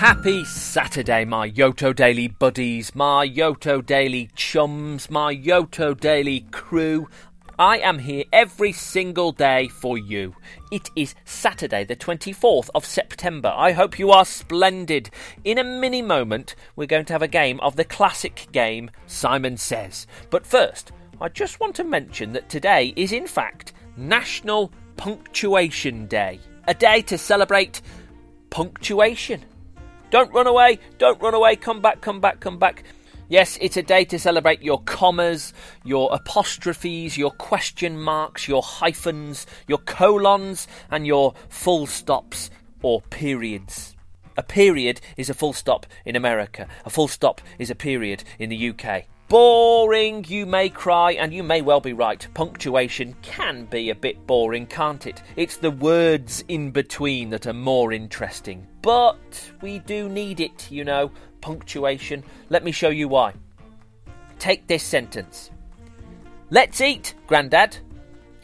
Happy Saturday, my Yoto Daily buddies, my Yoto Daily chums, my Yoto Daily crew. I am here every single day for you. It is Saturday, the 24th of September. I hope you are splendid. In a mini moment, we're going to have a game of the classic game Simon Says. But first, I just want to mention that today is, in fact, National Punctuation Day. A day to celebrate punctuation. Don't run away, don't run away, come back, come back, come back. Yes, it's a day to celebrate your commas, your apostrophes, your question marks, your hyphens, your colons, and your full stops or periods. A period is a full stop in America. A full stop is a period in the UK. Boring, you may cry, and you may well be right. Punctuation can be a bit boring, can't it? It's the words in between that are more interesting. But we do need it, you know, punctuation. Let me show you why. Take this sentence Let's eat, Grandad.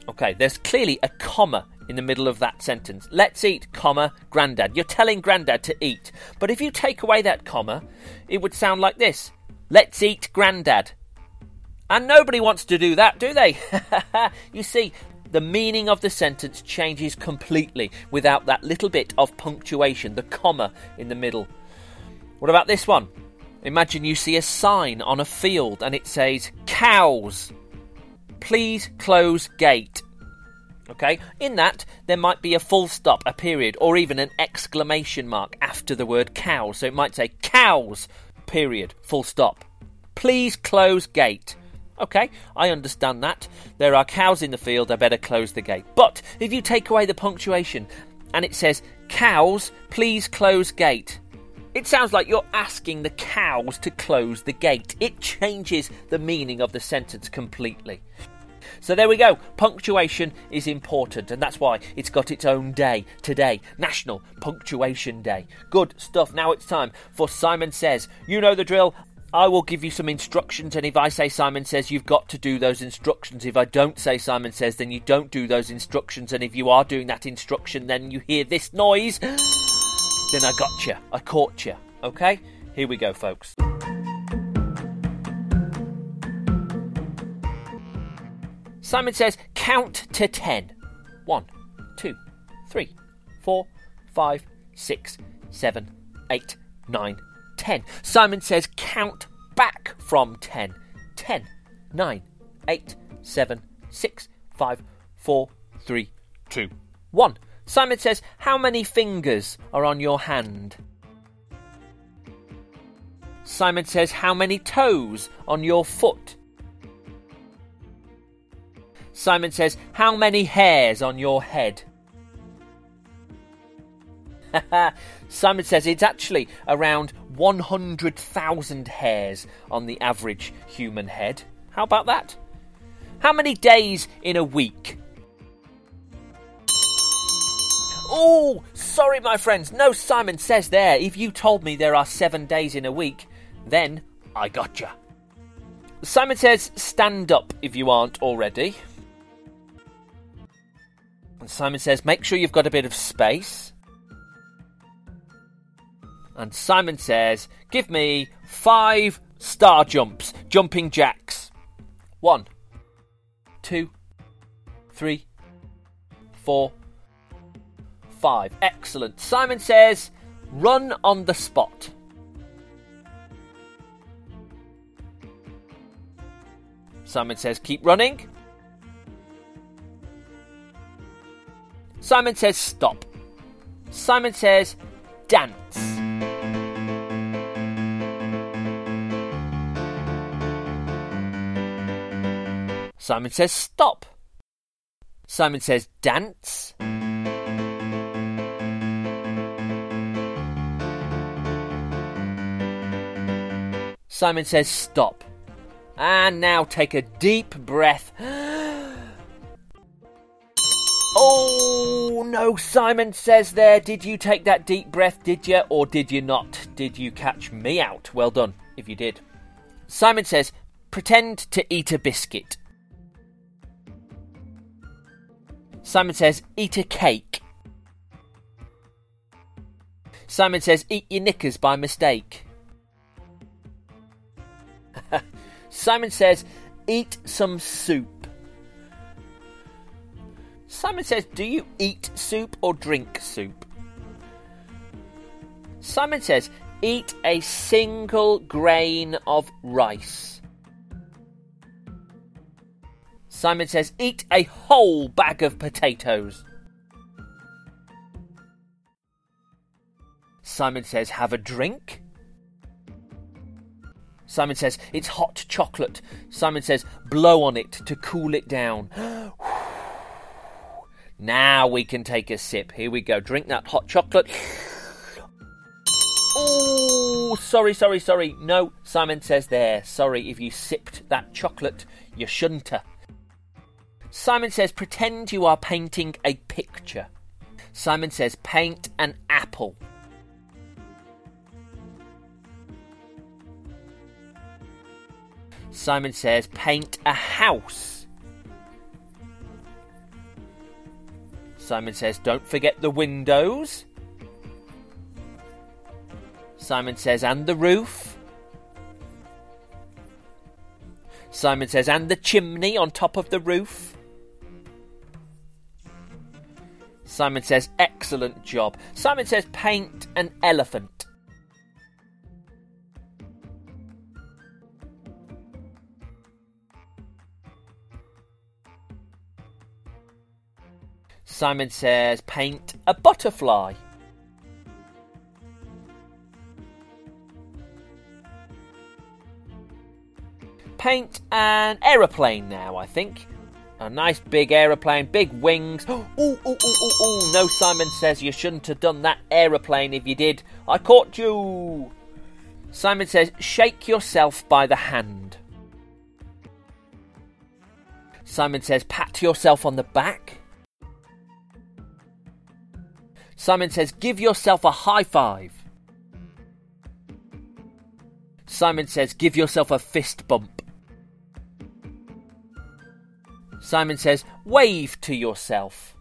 Okay, there's clearly a comma in the middle of that sentence. Let's eat, comma, Grandad. You're telling Grandad to eat. But if you take away that comma, it would sound like this Let's eat Grandad. And nobody wants to do that, do they? you see, the meaning of the sentence changes completely without that little bit of punctuation, the comma in the middle. What about this one? Imagine you see a sign on a field and it says, Cows, please close gate. Okay, in that there might be a full stop, a period, or even an exclamation mark after the word cows. So it might say, Cows, period, full stop. Please close gate. Okay, I understand that. There are cows in the field, I better close the gate. But if you take away the punctuation and it says, Cows, please close gate, it sounds like you're asking the cows to close the gate. It changes the meaning of the sentence completely. So there we go. Punctuation is important, and that's why it's got its own day today National Punctuation Day. Good stuff. Now it's time for Simon Says. You know the drill. I will give you some instructions, and if I say Simon says, you've got to do those instructions. If I don't say Simon says, then you don't do those instructions. And if you are doing that instruction, then you hear this noise, then I got you. I caught you. Okay? Here we go, folks. Simon says, count to ten. One, two, three, four, five, six, seven, eight, nine, ten. Simon says, count back from ten. Ten, nine, eight, seven, six, five, four, three, two, one. Simon says, how many fingers are on your hand? Simon says, how many toes on your foot? Simon says, How many hairs on your head? Simon says it's actually around 100,000 hairs on the average human head. How about that? How many days in a week? Oh, sorry, my friends. No, Simon says there, if you told me there are seven days in a week, then I gotcha. Simon says, stand up if you aren't already. And Simon says, make sure you've got a bit of space. And Simon says, give me five star jumps, jumping jacks. One, two, three, four, five. Excellent. Simon says, run on the spot. Simon says, keep running. Simon says stop. Simon says dance. Simon says stop. Simon says dance. Simon says stop. And now take a deep breath. Oh no, Simon says there. Did you take that deep breath, did you? Or did you not? Did you catch me out? Well done, if you did. Simon says, pretend to eat a biscuit. Simon says, eat a cake. Simon says, Eat your knickers by mistake. Simon says, Eat some soup. Simon says, Do you eat soup or drink soup? Simon says, Eat a single grain of rice. Simon says, Eat a whole bag of potatoes. Simon says, Have a drink. Simon says, It's hot chocolate. Simon says, Blow on it to cool it down. now we can take a sip. Here we go. Drink that hot chocolate. Oh, sorry, sorry, sorry. No, Simon says there. Sorry if you sipped that chocolate. You shouldn't have. Simon says, pretend you are painting a picture. Simon says, paint an apple. Simon says, paint a house. Simon says, don't forget the windows. Simon says, and the roof. Simon says, and the chimney on top of the roof. Simon says, excellent job. Simon says, paint an elephant. Simon says, paint a butterfly. Paint an aeroplane now, I think. A nice big aeroplane, big wings. Ooh, ooh, ooh, ooh, ooh. No, Simon says you shouldn't have done that aeroplane if you did. I caught you. Simon says, shake yourself by the hand. Simon says, pat yourself on the back. Simon says, give yourself a high five. Simon says, give yourself a fist bump. Simon says, wave to yourself.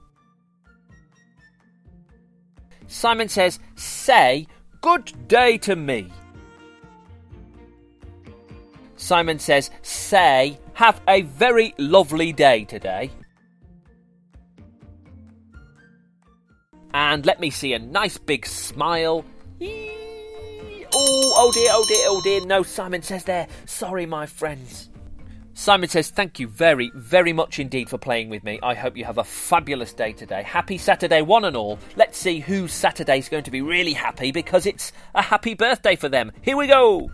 Simon says, say, good day to me. Simon says, say, have a very lovely day today. And let me see a nice big smile. Eee. Oh, oh dear, oh dear, oh dear. No, Simon says there. Sorry, my friends. Simon says, Thank you very, very much indeed for playing with me. I hope you have a fabulous day today. Happy Saturday, one and all. Let's see whose Saturday is going to be really happy because it's a happy birthday for them. Here we go!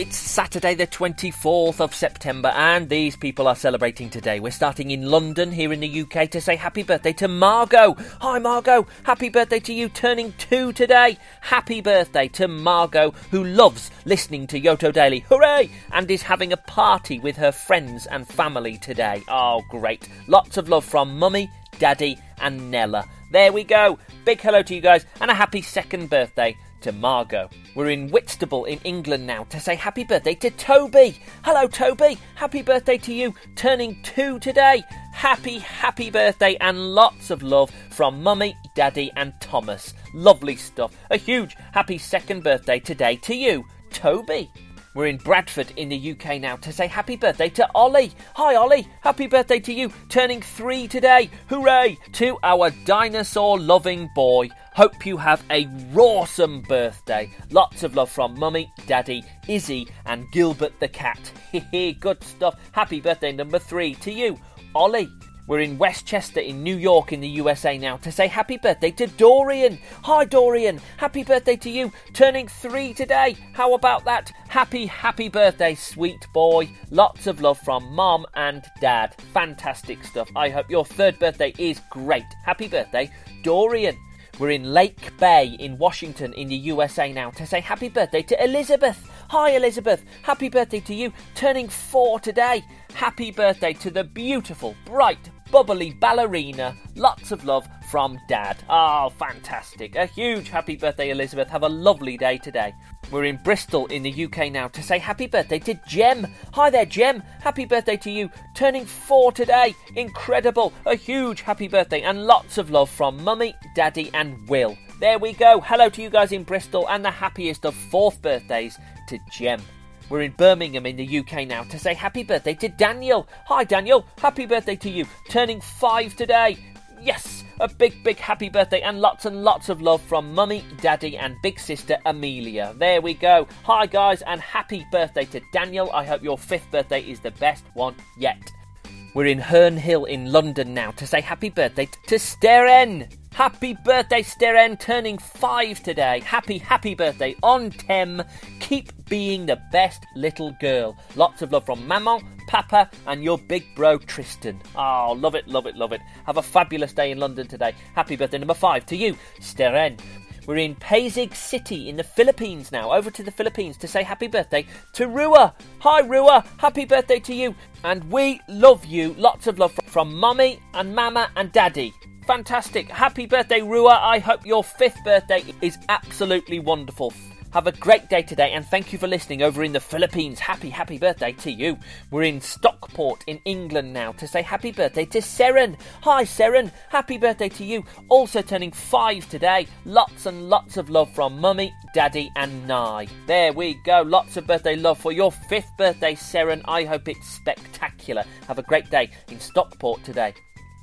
It's Saturday, the 24th of September, and these people are celebrating today. We're starting in London, here in the UK, to say happy birthday to Margot. Hi, Margot. Happy birthday to you, turning two today. Happy birthday to Margot, who loves listening to Yoto Daily. Hooray! And is having a party with her friends and family today. Oh, great. Lots of love from Mummy, Daddy, and Nella. There we go. Big hello to you guys, and a happy second birthday to Margot. We're in Whitstable in England now to say happy birthday to Toby. Hello, Toby. Happy birthday to you, turning two today. Happy, happy birthday and lots of love from Mummy, Daddy, and Thomas. Lovely stuff. A huge happy second birthday today to you, Toby. We're in Bradford in the UK now to say happy birthday to Ollie. Hi, Ollie. Happy birthday to you, turning three today. Hooray to our dinosaur loving boy. Hope you have a rawsome birthday. Lots of love from Mummy, Daddy, Izzy, and Gilbert the cat. Hehe, good stuff. Happy birthday number three to you, Ollie. We're in Westchester in New York in the USA now to say happy birthday to Dorian. Hi, Dorian. Happy birthday to you. Turning three today. How about that? Happy, happy birthday, sweet boy. Lots of love from mom and dad. Fantastic stuff. I hope your third birthday is great. Happy birthday, Dorian. We're in Lake Bay in Washington in the USA now to say happy birthday to Elizabeth. Hi, Elizabeth. Happy birthday to you. Turning four today. Happy birthday to the beautiful, bright, bubbly ballerina. Lots of love from Dad. Oh, fantastic. A huge happy birthday, Elizabeth. Have a lovely day today. We're in Bristol in the UK now to say happy birthday to Jem. Hi there, Jem. Happy birthday to you. Turning four today. Incredible. A huge happy birthday and lots of love from Mummy, Daddy, and Will. There we go. Hello to you guys in Bristol and the happiest of fourth birthdays to Jem. We're in Birmingham in the UK now to say happy birthday to Daniel. Hi, Daniel. Happy birthday to you. Turning five today. Yes, a big, big happy birthday and lots and lots of love from Mummy, Daddy, and big sister Amelia. There we go. Hi, guys, and happy birthday to Daniel. I hope your fifth birthday is the best one yet. We're in Herne Hill in London now to say happy birthday to Steren. Happy birthday, Steren, turning five today. Happy, happy birthday on Tem. Keep being the best little girl. Lots of love from Maman, Papa, and your big bro Tristan. Oh, love it, love it, love it. Have a fabulous day in London today. Happy birthday number five to you, Steren. We're in Pasig City in the Philippines now. Over to the Philippines to say happy birthday to Rua. Hi, Rua. Happy birthday to you. And we love you. Lots of love from Mummy and Mama and Daddy. Fantastic. Happy birthday, Rua. I hope your fifth birthday is absolutely wonderful. Have a great day today and thank you for listening over in the Philippines. Happy, happy birthday to you. We're in Stockport in England now to say happy birthday to Seren. Hi, Seren. Happy birthday to you. Also turning five today. Lots and lots of love from Mummy, Daddy, and Nye. There we go. Lots of birthday love for your fifth birthday, Seren. I hope it's spectacular. Have a great day in Stockport today.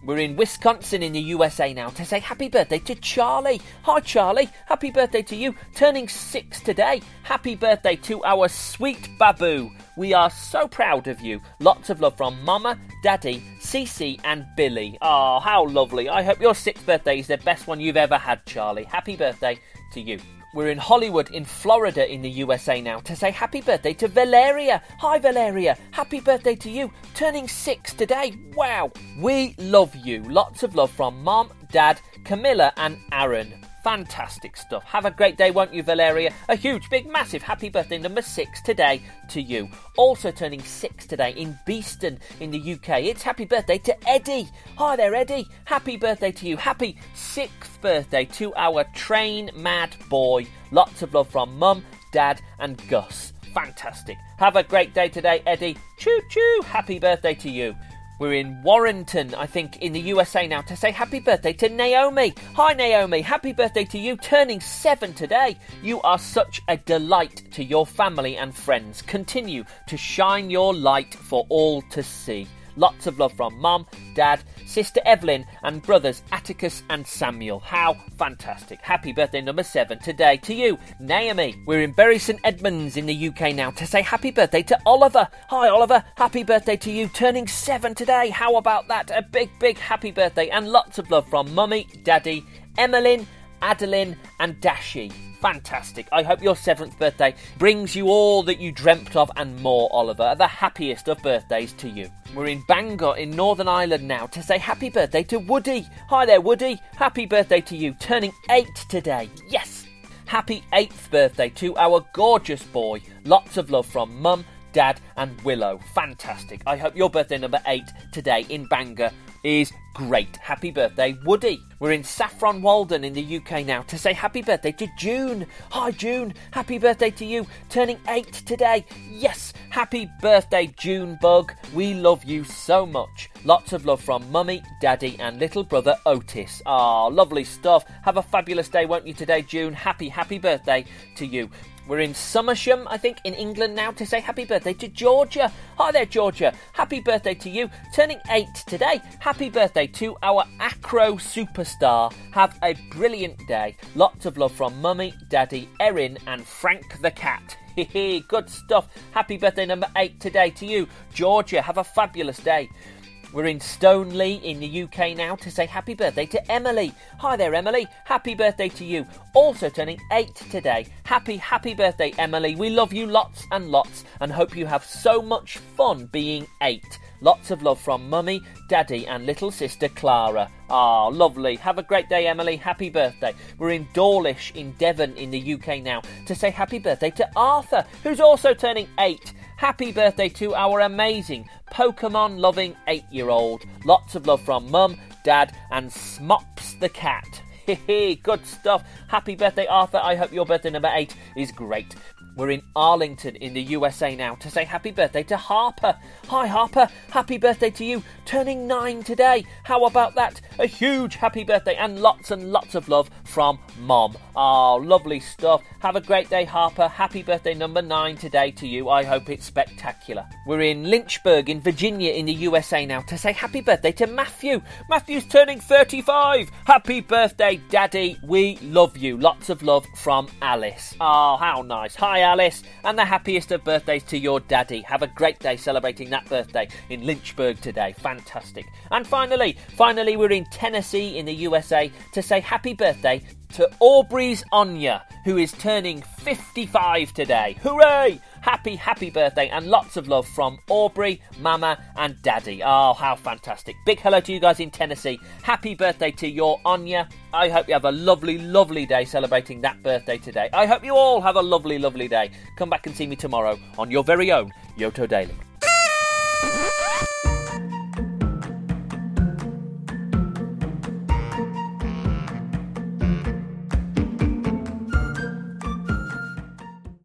We're in Wisconsin in the USA now to say happy birthday to Charlie. Hi, Charlie. Happy birthday to you. Turning six today. Happy birthday to our sweet Babu. We are so proud of you. Lots of love from Mama, Daddy, Cece, and Billy. Oh, how lovely. I hope your sixth birthday is the best one you've ever had, Charlie. Happy birthday to you. We're in Hollywood, in Florida, in the USA now to say happy birthday to Valeria. Hi, Valeria. Happy birthday to you. Turning six today. Wow. We love you. Lots of love from Mom, Dad, Camilla, and Aaron. Fantastic stuff. Have a great day, won't you, Valeria? A huge, big, massive happy birthday number six today to you. Also turning six today in Beeston in the UK. It's happy birthday to Eddie. Hi there, Eddie. Happy birthday to you. Happy sixth birthday to our train mad boy. Lots of love from Mum, Dad, and Gus. Fantastic. Have a great day today, Eddie. Choo choo. Happy birthday to you. We're in Warrenton, I think, in the USA now to say happy birthday to Naomi. Hi, Naomi. Happy birthday to you, turning seven today. You are such a delight to your family and friends. Continue to shine your light for all to see. Lots of love from Mum, Dad, Sister Evelyn, and brothers Atticus and Samuel. How fantastic. Happy birthday number seven today to you, Naomi. We're in Bury St Edmunds in the UK now to say happy birthday to Oliver. Hi, Oliver. Happy birthday to you, turning seven today. How about that? A big, big happy birthday and lots of love from Mummy, Daddy, Emmeline, Adeline, and Dashi. Fantastic. I hope your seventh birthday brings you all that you dreamt of and more, Oliver. The happiest of birthdays to you. We're in Bangor in Northern Ireland now to say happy birthday to Woody. Hi there, Woody. Happy birthday to you. Turning eight today. Yes. Happy eighth birthday to our gorgeous boy. Lots of love from Mum, Dad, and Willow. Fantastic. I hope your birthday number eight today in Bangor is great. Happy birthday, Woody. We're in Saffron Walden in the UK now to say happy birthday to June. Hi, June. Happy birthday to you. Turning eight today. Yes, happy birthday, June Bug. We love you so much. Lots of love from Mummy, Daddy, and little brother Otis. Ah, lovely stuff. Have a fabulous day, won't you, today, June? Happy, happy birthday to you. We're in Somersham, I think, in England now to say happy birthday to Georgia. Hi there, Georgia. Happy birthday to you. Turning eight today. Happy birthday to our acro superstar. Have a brilliant day. Lots of love from Mummy, Daddy, Erin, and Frank the cat. Good stuff. Happy birthday number eight today to you, Georgia. Have a fabulous day. We're in Stoneleigh in the UK now to say happy birthday to Emily. Hi there, Emily. Happy birthday to you. Also turning eight today. Happy, happy birthday, Emily. We love you lots and lots and hope you have so much fun being eight. Lots of love from Mummy, Daddy, and little sister Clara. Ah, lovely. Have a great day, Emily. Happy birthday. We're in Dawlish in Devon in the UK now to say happy birthday to Arthur, who's also turning eight. Happy birthday to our amazing Pokemon loving eight year old. Lots of love from Mum, Dad, and Smops the cat. Hehe, good stuff. Happy birthday, Arthur. I hope your birthday number eight is great. We're in Arlington in the USA now to say happy birthday to Harper. Hi, Harper. Happy birthday to you. Turning nine today. How about that? A huge happy birthday and lots and lots of love from Mom. Oh, lovely stuff. Have a great day, Harper. Happy birthday number nine today to you. I hope it's spectacular. We're in Lynchburg in Virginia in the USA now to say happy birthday to Matthew. Matthew's turning 35. Happy birthday, Daddy. We love you. Lots of love from Alice. Oh, how nice. Hi, Alice, and the happiest of birthdays to your daddy. Have a great day celebrating that birthday in Lynchburg today. Fantastic. And finally, finally, we're in Tennessee in the USA to say happy birthday to Aubrey's Anya, who is turning 55 today. Hooray! Happy, happy birthday and lots of love from Aubrey, Mama, and Daddy. Oh, how fantastic. Big hello to you guys in Tennessee. Happy birthday to your Anya. I hope you have a lovely, lovely day celebrating that birthday today. I hope you all have a lovely, lovely day. Come back and see me tomorrow on your very own Yoto Daily.